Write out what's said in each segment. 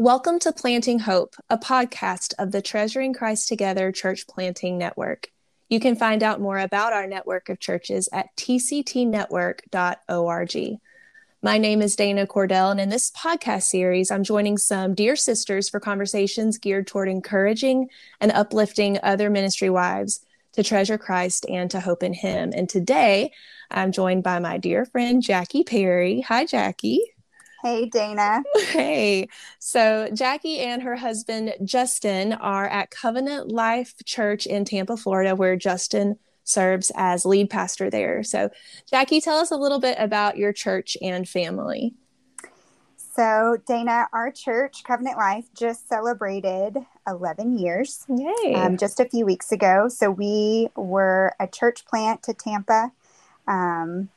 Welcome to Planting Hope, a podcast of the Treasuring Christ Together Church Planting Network. You can find out more about our network of churches at tctnetwork.org. My name is Dana Cordell, and in this podcast series, I'm joining some dear sisters for conversations geared toward encouraging and uplifting other ministry wives to treasure Christ and to hope in Him. And today, I'm joined by my dear friend, Jackie Perry. Hi, Jackie. Hey, Dana. Hey. So, Jackie and her husband, Justin, are at Covenant Life Church in Tampa, Florida, where Justin serves as lead pastor there. So, Jackie, tell us a little bit about your church and family. So, Dana, our church, Covenant Life, just celebrated 11 years Yay. Um, just a few weeks ago. So, we were a church plant to Tampa. Um,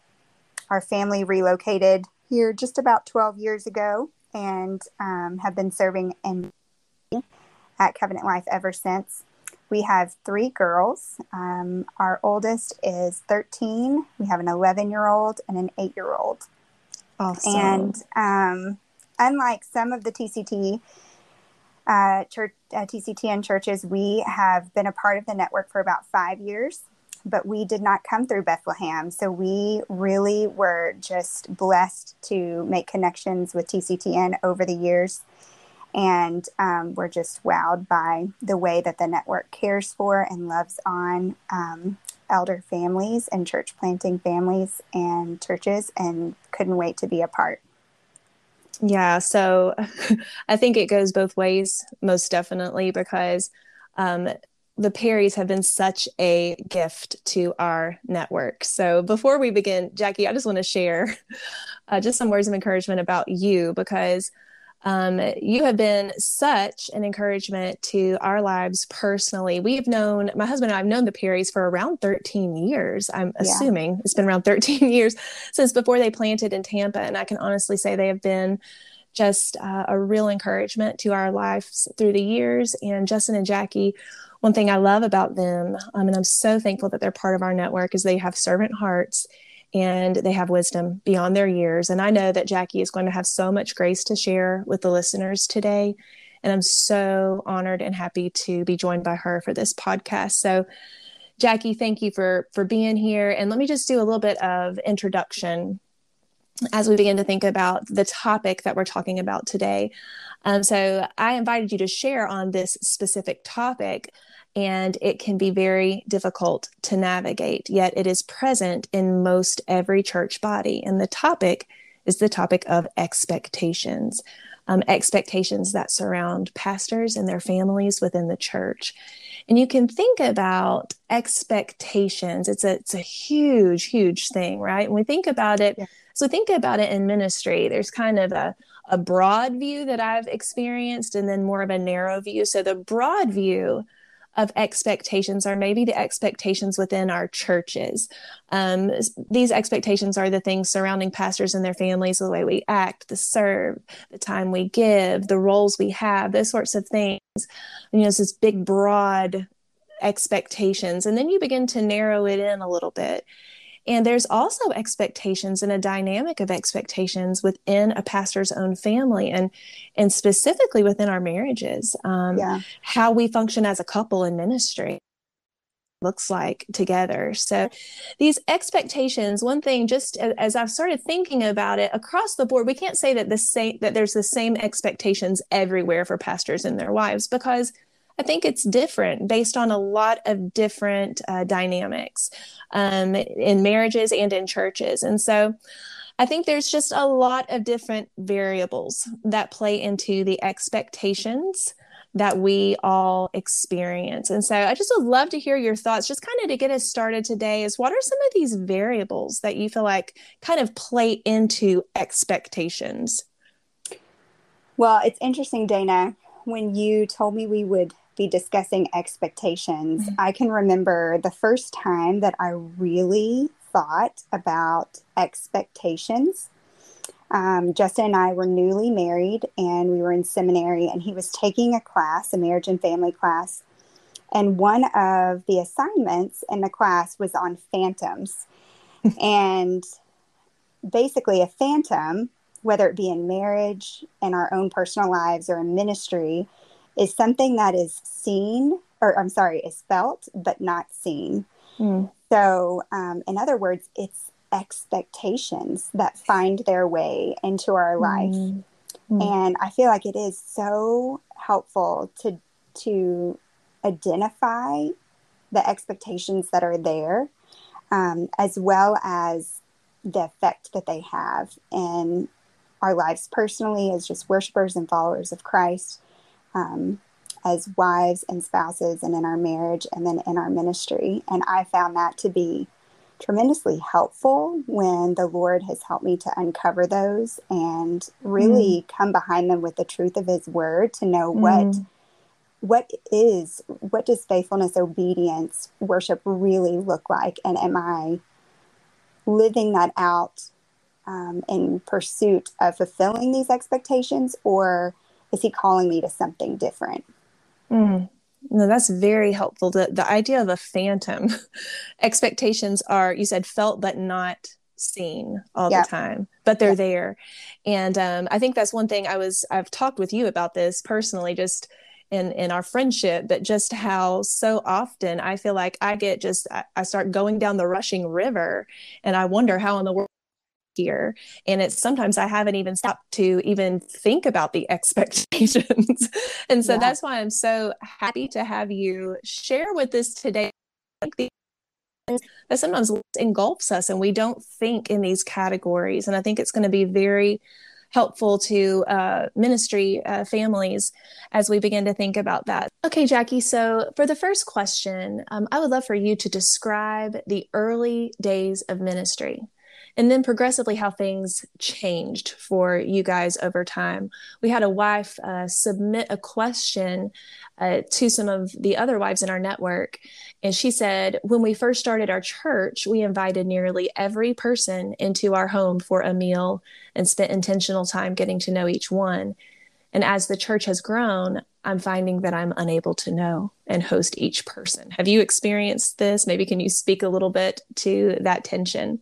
our family relocated here just about 12 years ago and um, have been serving in at Covenant Life ever since. We have three girls. Um, our oldest is 13. We have an 11 year old and an 8 year old. Awesome. And um, unlike some of the TCT uh, church, uh, TCTN churches, we have been a part of the network for about five years but we did not come through Bethlehem. So we really were just blessed to make connections with TCTN over the years. And um, we're just wowed by the way that the network cares for and loves on um, elder families and church planting families and churches, and couldn't wait to be a part. Yeah, so I think it goes both ways, most definitely, because um, the Perrys have been such a gift to our network. So before we begin, Jackie, I just want to share uh, just some words of encouragement about you because um, you have been such an encouragement to our lives personally. We have known, my husband and I have known the Perrys for around 13 years. I'm yeah. assuming it's been around 13 years since before they planted in Tampa. And I can honestly say they have been just uh, a real encouragement to our lives through the years. And Justin and Jackie one thing I love about them, um, and I'm so thankful that they're part of our network, is they have servant hearts and they have wisdom beyond their years. And I know that Jackie is going to have so much grace to share with the listeners today. And I'm so honored and happy to be joined by her for this podcast. So, Jackie, thank you for for being here. And let me just do a little bit of introduction as we begin to think about the topic that we're talking about today. Um, so, I invited you to share on this specific topic and it can be very difficult to navigate, yet it is present in most every church body. And the topic is the topic of expectations. Um, expectations that surround pastors and their families within the church. And you can think about expectations. It's a it's a huge, huge thing, right? When we think about it, yeah. So think about it in ministry. There's kind of a a broad view that I've experienced, and then more of a narrow view. So the broad view of expectations are maybe the expectations within our churches. Um, these expectations are the things surrounding pastors and their families, the way we act, the serve, the time we give, the roles we have, those sorts of things. You know, it's this big, broad expectations. And then you begin to narrow it in a little bit. And there's also expectations and a dynamic of expectations within a pastor's own family and and specifically within our marriages. Um, yeah. How we function as a couple in ministry looks like together. So these expectations, one thing just as I've started thinking about it across the board, we can't say that the same that there's the same expectations everywhere for pastors and their wives because I think it's different based on a lot of different uh, dynamics um, in marriages and in churches. And so I think there's just a lot of different variables that play into the expectations that we all experience. And so I just would love to hear your thoughts, just kind of to get us started today, is what are some of these variables that you feel like kind of play into expectations? Well, it's interesting, Dana, when you told me we would be discussing expectations, mm-hmm. I can remember the first time that I really thought about expectations. Um, Justin and I were newly married and we were in seminary, and he was taking a class, a marriage and family class. And one of the assignments in the class was on phantoms. and basically, a phantom whether it be in marriage, in our own personal lives, or in ministry, is something that is seen, or I'm sorry, is felt but not seen. Mm. So, um, in other words, it's expectations that find their way into our life. Mm. Mm. And I feel like it is so helpful to to identify the expectations that are there, um, as well as the effect that they have in our lives personally as just worshipers and followers of Christ, um, as wives and spouses, and in our marriage, and then in our ministry. And I found that to be tremendously helpful when the Lord has helped me to uncover those and really mm. come behind them with the truth of His Word to know mm. what what is what does faithfulness, obedience, worship really look like, and am I living that out um, in pursuit of fulfilling these expectations, or is He calling me to something different? Mm. No, that's very helpful. The the idea of a phantom expectations are you said felt but not seen all yep. the time, but they're yep. there. And um, I think that's one thing I was I've talked with you about this personally, just in in our friendship, but just how so often I feel like I get just I, I start going down the rushing river, and I wonder how in the world here and it's sometimes i haven't even stopped to even think about the expectations and so yeah. that's why i'm so happy to have you share with us today that sometimes engulfs us and we don't think in these categories and i think it's going to be very helpful to uh, ministry uh, families as we begin to think about that. Okay, Jackie. So, for the first question, um, I would love for you to describe the early days of ministry and then progressively how things changed for you guys over time. We had a wife uh, submit a question uh, to some of the other wives in our network, and she said, When we first started our church, we invited nearly every person into our home for a meal and spent intentional time getting to know each one. And as the church has grown, I'm finding that I'm unable to know and host each person. Have you experienced this? Maybe can you speak a little bit to that tension?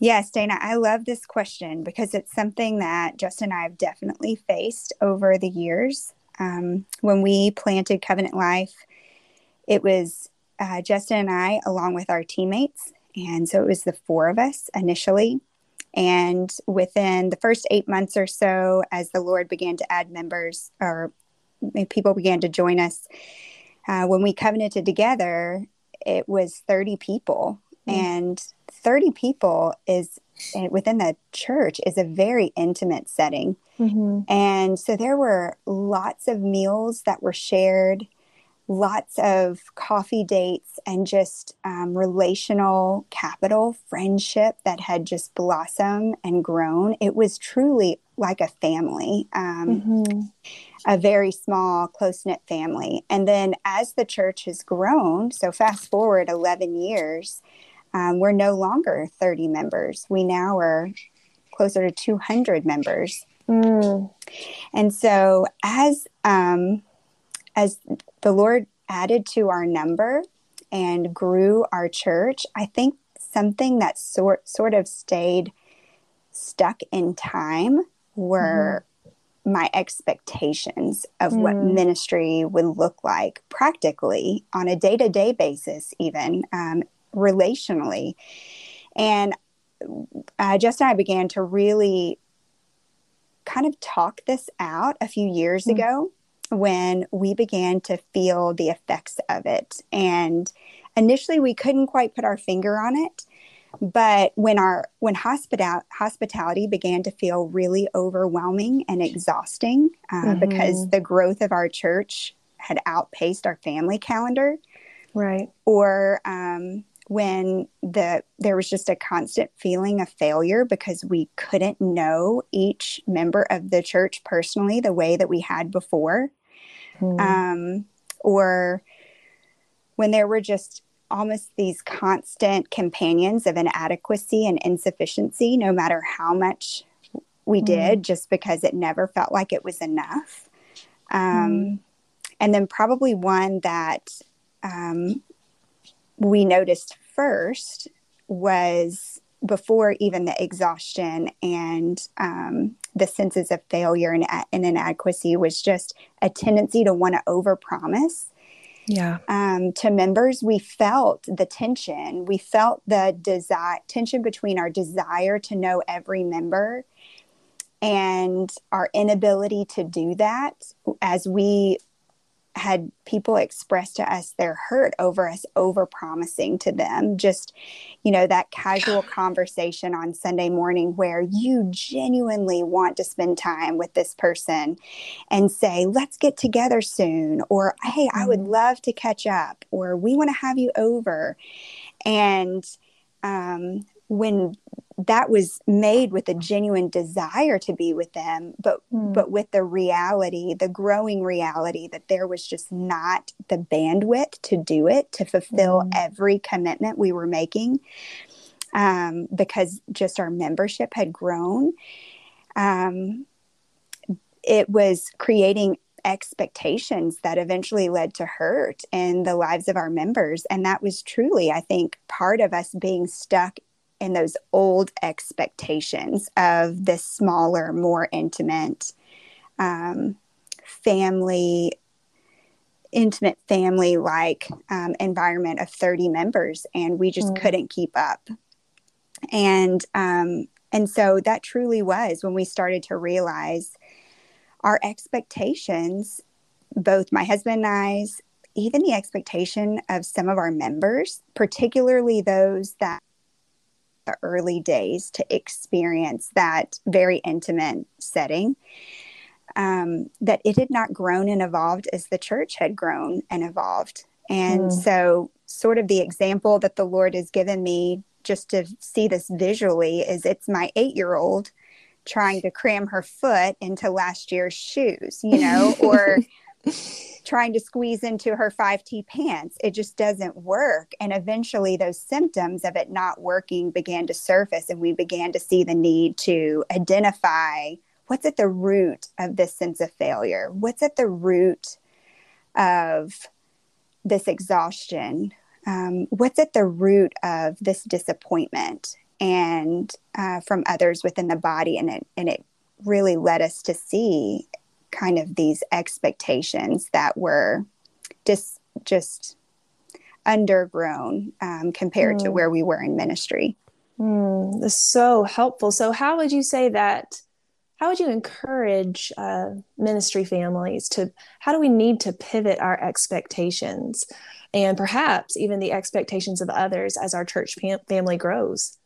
Yes, Dana, I love this question because it's something that Justin and I have definitely faced over the years. Um, when we planted Covenant Life, it was uh, Justin and I, along with our teammates. And so it was the four of us initially. And within the first eight months or so, as the Lord began to add members or people began to join us, uh, when we covenanted together, it was 30 people. Mm. And 30 people is eh, within the church is a very intimate setting. Mm-hmm. And so there were lots of meals that were shared, lots of coffee dates, and just um, relational capital, friendship that had just blossomed and grown. It was truly like a family, um, mm-hmm. a very small, close knit family. And then as the church has grown, so fast forward 11 years, um, we're no longer 30 members. We now are closer to 200 members. Mm. And so as um, as the Lord added to our number and grew our church, I think something that sort sort of stayed stuck in time were mm. my expectations of mm. what ministry would look like practically on a day to day basis, even um, relationally. And uh, Justin and I began to really kind of talk this out a few years mm ago when we began to feel the effects of it. And initially, we couldn't quite put our finger on it. But when our when hospital hospitality began to feel really overwhelming and exhausting uh, mm-hmm. because the growth of our church had outpaced our family calendar, right? Or um, when the there was just a constant feeling of failure because we couldn't know each member of the church personally the way that we had before mm. um, or when there were just almost these constant companions of inadequacy and insufficiency no matter how much we mm. did just because it never felt like it was enough um, mm. and then probably one that um, we noticed first was before even the exhaustion and um, the senses of failure and, and, inadequacy was just a tendency to want to overpromise. Yeah. Um, to members, we felt the tension. We felt the desire tension between our desire to know every member and our inability to do that as we had people express to us their hurt over us over promising to them. Just you know that casual conversation on sunday morning where you genuinely want to spend time with this person and say let's get together soon or hey i would mm-hmm. love to catch up or we want to have you over. And um, when that was made with a genuine desire to be with them but mm. but with the reality the growing reality that there was just not the bandwidth to do it to fulfill mm. every commitment we were making um, because just our membership had grown um, it was creating expectations that eventually led to hurt in the lives of our members and that was truly i think part of us being stuck in those old expectations of this smaller, more intimate um, family, intimate family like um, environment of 30 members. And we just mm. couldn't keep up. And, um, and so that truly was when we started to realize our expectations, both my husband and I's, even the expectation of some of our members, particularly those that the early days to experience that very intimate setting. Um, that it had not grown and evolved as the church had grown and evolved. And mm. so, sort of the example that the Lord has given me just to see this visually is it's my eight year old trying to cram her foot into last year's shoes, you know, or trying to squeeze into her 5T pants. It just doesn't work. And eventually, those symptoms of it not working began to surface, and we began to see the need to identify what's at the root of this sense of failure? What's at the root of this exhaustion? Um, what's at the root of this disappointment and uh, from others within the body? And it, and it really led us to see kind of these expectations that were just just undergrown um, compared mm. to where we were in ministry. Mm, that's so helpful. So, how would you say that? How would you encourage uh, ministry families to? How do we need to pivot our expectations, and perhaps even the expectations of others as our church fam- family grows?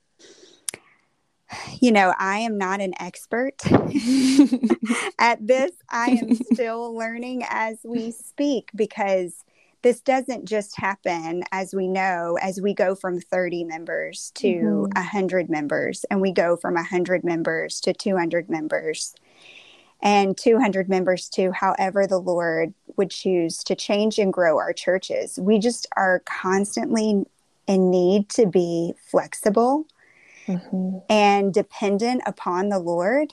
You know, I am not an expert at this. I am still learning as we speak because this doesn't just happen as we know as we go from 30 members to mm-hmm. 100 members and we go from 100 members to 200 members and 200 members to however the lord would choose to change and grow our churches we just are constantly in need to be flexible mm-hmm. and dependent upon the Lord.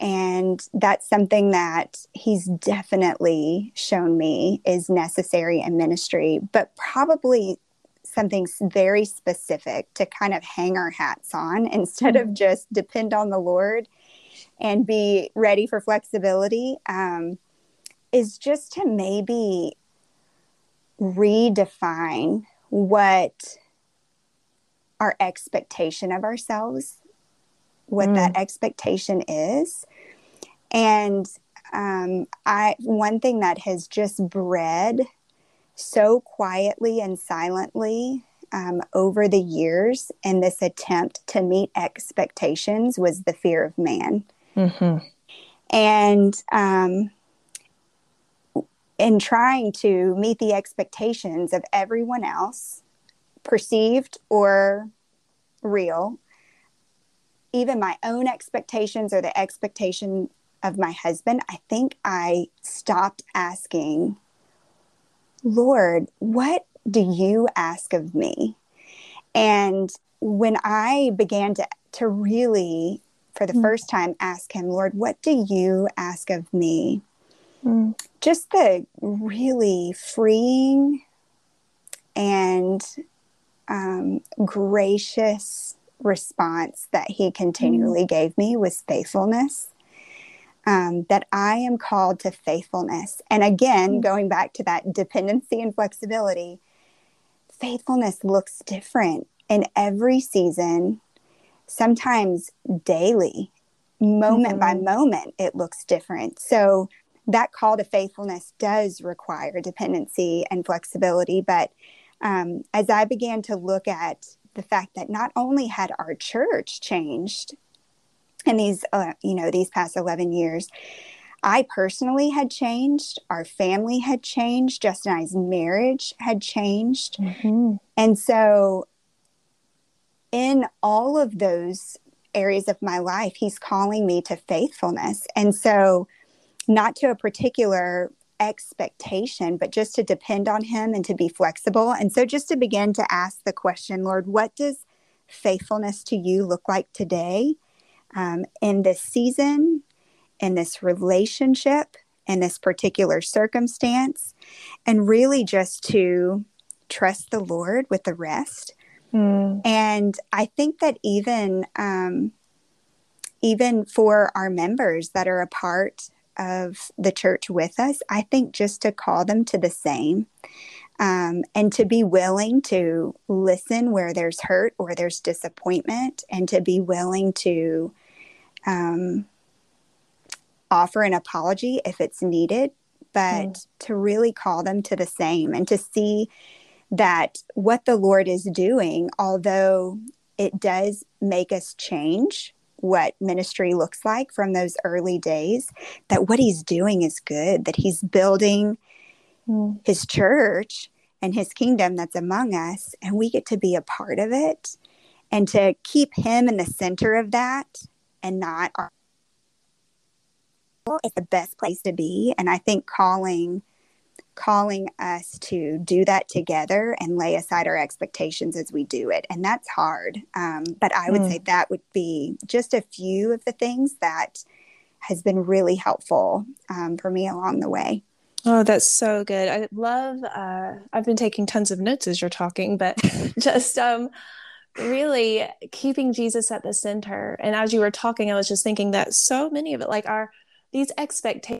And that's something that he's definitely shown me is necessary in ministry, but probably something very specific to kind of hang our hats on instead mm-hmm. of just depend on the Lord and be ready for flexibility. Um, is just to maybe redefine what our expectation of ourselves, what mm. that expectation is. And um, I one thing that has just bred so quietly and silently um, over the years in this attempt to meet expectations was the fear of man. Mm-hmm. And um, in trying to meet the expectations of everyone else, perceived or real, even my own expectations or the expectation of my husband, I think I stopped asking, Lord, what do you ask of me? And when I began to, to really, for the mm. first time, ask him, Lord, what do you ask of me? Mm. Just the really freeing and um, gracious response that he continually mm. gave me was faithfulness. Um, that I am called to faithfulness. And again, mm. going back to that dependency and flexibility, faithfulness looks different in every season, sometimes daily, moment mm-hmm. by moment, it looks different. So that call to faithfulness does require dependency and flexibility. But um, as I began to look at the fact that not only had our church changed in these, uh, you know, these past 11 years, I personally had changed. Our family had changed. Justin and I's marriage had changed. Mm-hmm. And so, in all of those areas of my life, he's calling me to faithfulness. And so, not to a particular expectation, but just to depend on Him and to be flexible. And so, just to begin to ask the question, Lord, what does faithfulness to you look like today um, in this season, in this relationship, in this particular circumstance? And really just to trust the Lord with the rest. Mm. And I think that even um, even for our members that are a part of the church with us, I think just to call them to the same um, and to be willing to listen where there's hurt or there's disappointment and to be willing to um, offer an apology if it's needed, but mm. to really call them to the same and to see that what the Lord is doing, although it does make us change what ministry looks like from those early days, that what he's doing is good, that he's building mm. his church and his kingdom that's among us, and we get to be a part of it. And to keep him in the center of that and not our is the best place to be. And I think calling calling us to do that together and lay aside our expectations as we do it. And that's hard. Um, but I would mm. say that would be just a few of the things that has been really helpful um, for me along the way. Oh, that's so good. I love, uh, I've been taking tons of notes as you're talking, but just um, really keeping Jesus at the center. And as you were talking, I was just thinking that so many of it, like our, these expectations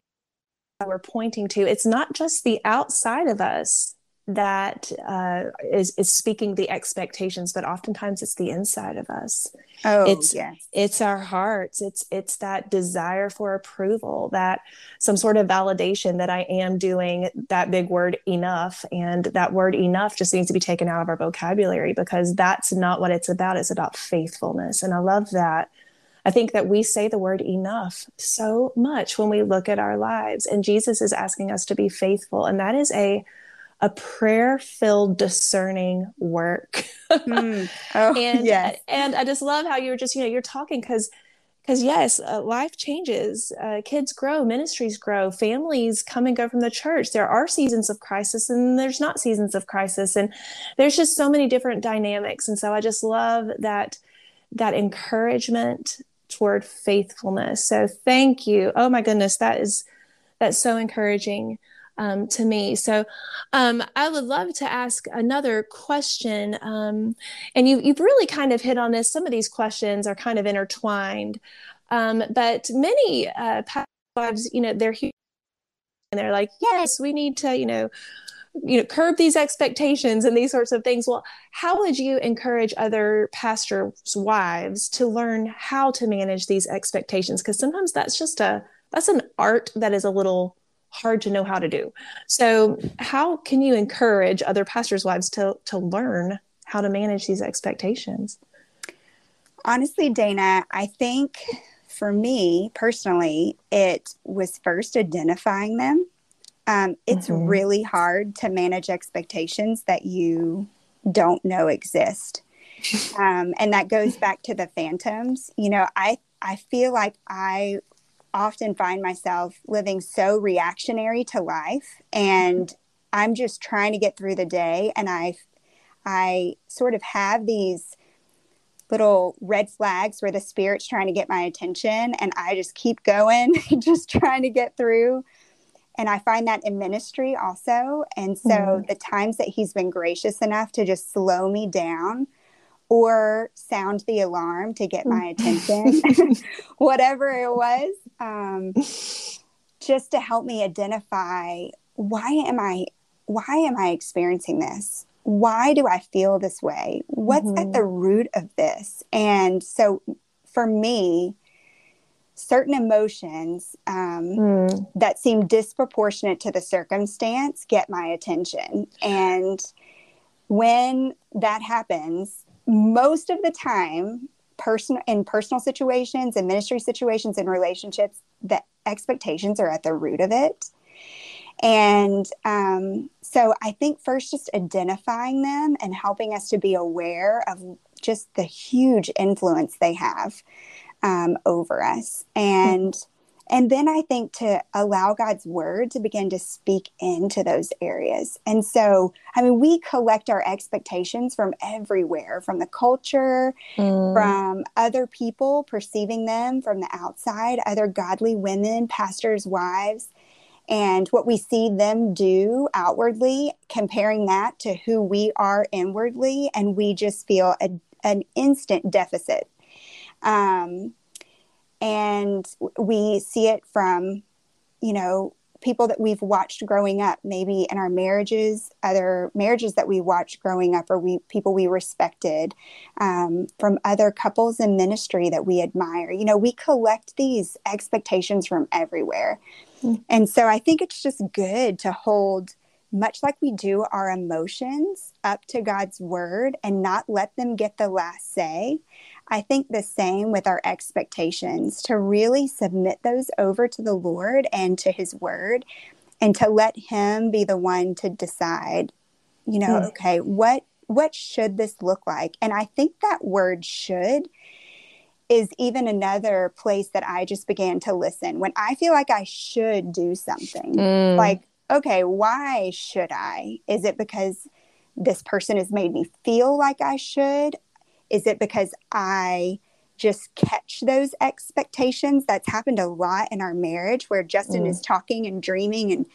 we're pointing to, it's not just the outside of us that uh, is is speaking the expectations, but oftentimes it's the inside of us. Oh, it's yes. it's our hearts. It's it's that desire for approval, that some sort of validation that I am doing that big word enough, and that word enough just needs to be taken out of our vocabulary because that's not what it's about. It's about faithfulness, and I love that I think that we say the word enough so much when we look at our lives, and Jesus is asking us to be faithful, and that is a a prayer filled discerning work. mm. oh, and yes. and I just love how you're just you know you're talking because because yes uh, life changes uh, kids grow ministries grow families come and go from the church there are seasons of crisis and there's not seasons of crisis and there's just so many different dynamics and so i just love that that encouragement toward faithfulness. So thank you. Oh my goodness, that is that's so encouraging um, to me. So um, I would love to ask another question. Um, and you, you've really kind of hit on this. Some of these questions are kind of intertwined. Um, but many uh, wives, you know, they're here and they're like, yes, we need to, you know, you know curb these expectations and these sorts of things. Well how would you encourage other pastors wives to learn how to manage these expectations? Because sometimes that's just a that's an art that is a little hard to know how to do. So how can you encourage other pastors wives to to learn how to manage these expectations? Honestly dana i think for me personally it was first identifying them um, it's mm-hmm. really hard to manage expectations that you don't know exist. Um, and that goes back to the phantoms. You know, I, I feel like I often find myself living so reactionary to life and I'm just trying to get through the day and I I sort of have these little red flags where the spirit's trying to get my attention and I just keep going just trying to get through and I find that in ministry also. And so mm-hmm. the times that he's been gracious enough to just slow me down or sound the alarm to get my attention, whatever it was, um, just to help me identify why am I why am I experiencing this? Why do I feel this way? What's mm-hmm. at the root of this? And so for me, certain emotions um, mm. that seem disproportionate to the circumstance get my attention. And when that happens, most of the time, person in personal situations and ministry situations and relationships, the expectations are at the root of it. And um, so I think first just identifying them and helping us to be aware of just the huge influence they have um, over us. And and then I think to allow God's word to begin to speak into those areas. And so, I mean, we collect our expectations from everywhere from the culture, mm. from other people perceiving them from the outside, other godly women, pastors' wives and what we see them do outwardly, comparing that to who we are inwardly, and we just feel a, an instant deficit. Um, and we see it from, you know, people that we've watched growing up, maybe in our marriages, other marriages that we watched growing up, or we people we respected, um, from other couples in ministry that we admire. You know, we collect these expectations from everywhere. And so I think it's just good to hold, much like we do our emotions, up to God's word and not let them get the last say. I think the same with our expectations to really submit those over to the Lord and to His word and to let Him be the one to decide, you know, mm. okay, what what should this look like? And I think that word should is even another place that I just began to listen. When I feel like I should do something, mm. like, okay, why should I? Is it because this person has made me feel like I should? Is it because I just catch those expectations? That's happened a lot in our marriage where Justin mm. is talking and dreaming and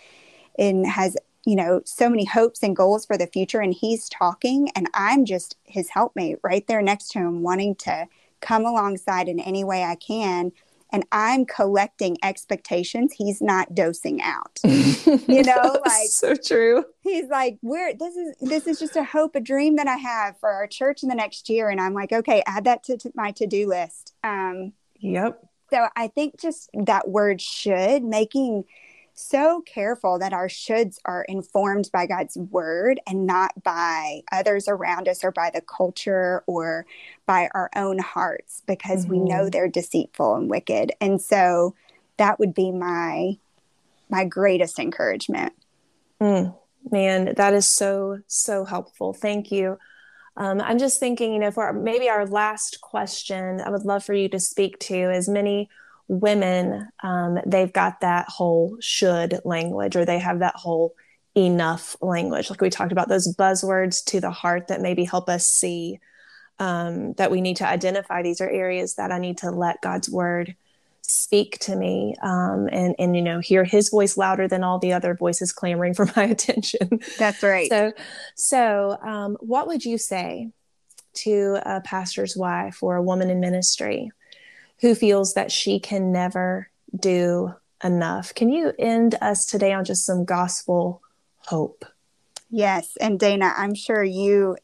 and has you know so many hopes and goals for the future and he's talking and i'm just his helpmate right there next to him wanting to come alongside in any way I can. And I'm collecting expectations. He's not dosing out. you know, like so true. He's like, we're this is this is just a hope, a dream that I have for our church in the next year. And I'm like, okay, add that to, to my to-do list. Um, yep. So I think just that word should making so careful that our shoulds are informed by God's word and not by others around us or by the culture or by our own hearts because mm-hmm. we know mm-hmm. they're deceitful and wicked. And so that would be my my greatest encouragement. Mm, man, that is so so helpful. Thank you. Um, I'm just thinking, you know, for maybe our last question, I would love for you to speak to as many women, um, they've got that whole should language or they have that whole enough language. Like we talked about those buzzwords to the heart that maybe help us see um, that we need to identify. These are areas that I need to let God's word speak to me um, and and you know hear his voice louder than all the other voices clamoring for my attention. That's right. So so um, what would you say to a pastor's wife or a woman in ministry who feels that she can never do enough. Can you end us today on just some gospel hope? Yes. And Dana, I'm sure you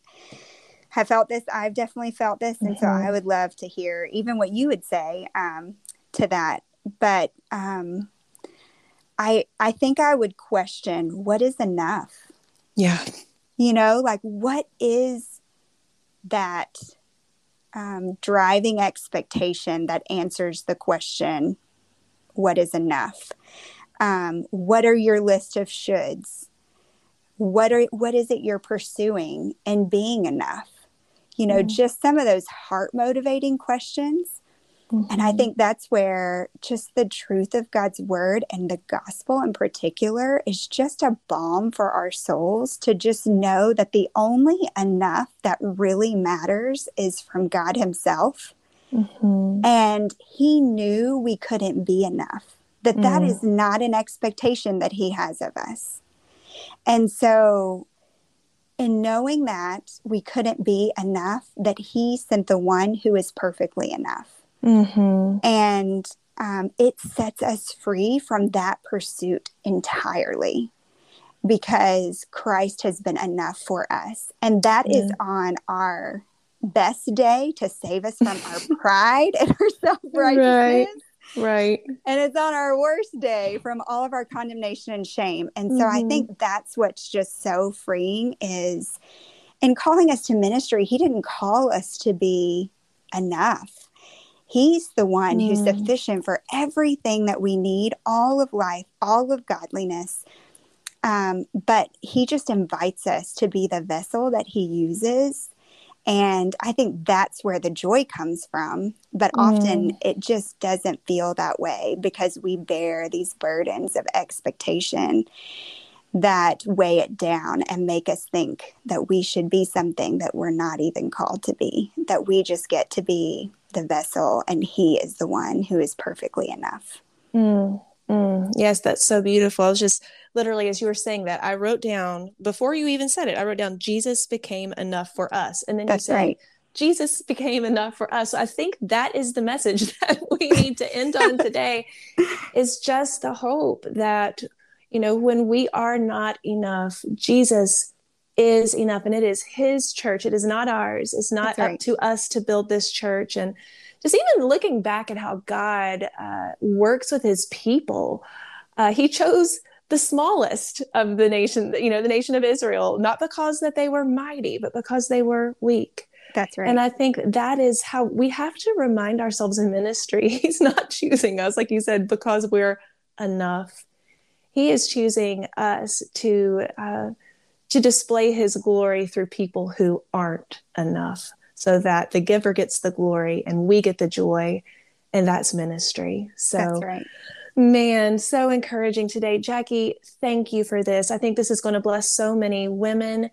have felt this. I've definitely felt this. And mm-hmm. so I would love to hear even what you would say um, to that. But um, I, I think I would question what is enough? Yeah. You know, like what is that um, driving expectation that answers the question what is enough? Um, what are your list of shoulds? What are what is it you're pursuing and being enough? You know mm-hmm. just some of those heart motivating questions Mm-hmm. And I think that's where just the truth of God's word and the gospel in particular is just a balm for our souls to just know that the only enough that really matters is from God Himself. Mm-hmm. And He knew we couldn't be enough, that mm. that is not an expectation that He has of us. And so in knowing that we couldn't be enough, that He sent the one who is perfectly enough. Mm-hmm. And um, it sets us free from that pursuit entirely because Christ has been enough for us. And that yeah. is on our best day to save us from our pride and our self righteousness. Right. Right. And it's on our worst day from all of our condemnation and shame. And so mm-hmm. I think that's what's just so freeing is in calling us to ministry, he didn't call us to be enough. He's the one mm. who's sufficient for everything that we need, all of life, all of godliness. Um, but he just invites us to be the vessel that he uses. And I think that's where the joy comes from. But often mm. it just doesn't feel that way because we bear these burdens of expectation that weigh it down and make us think that we should be something that we're not even called to be, that we just get to be the vessel and he is the one who is perfectly enough. Mm, mm. Yes, that's so beautiful. I was just literally, as you were saying that, I wrote down before you even said it, I wrote down Jesus became enough for us. And then that's you said, right. Jesus became enough for us. So I think that is the message that we need to end on today is just the hope that, you know, when we are not enough, Jesus is enough and it is his church. It is not ours. It's not right. up to us to build this church. And just even looking back at how god uh, works with his people uh, he chose the smallest of the nation you know the nation of israel not because that they were mighty but because they were weak. That's right. And i think that is how we have to remind ourselves in ministry he's not choosing us like you said because we're enough. He is choosing us to uh, to display his glory through people who aren't enough so that the giver gets the glory and we get the joy and that's ministry so that's right man so encouraging today jackie thank you for this i think this is going to bless so many women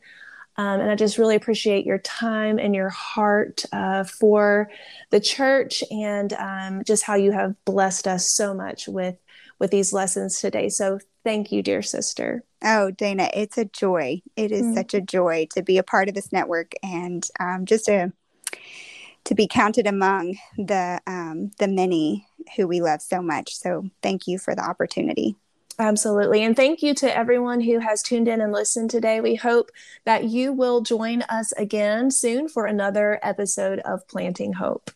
um, and I just really appreciate your time and your heart uh, for the church and um, just how you have blessed us so much with with these lessons today. So thank you, dear sister. Oh, Dana, it's a joy. It is mm. such a joy to be a part of this network and um, just to to be counted among the um, the many who we love so much. So thank you for the opportunity. Absolutely. And thank you to everyone who has tuned in and listened today. We hope that you will join us again soon for another episode of Planting Hope.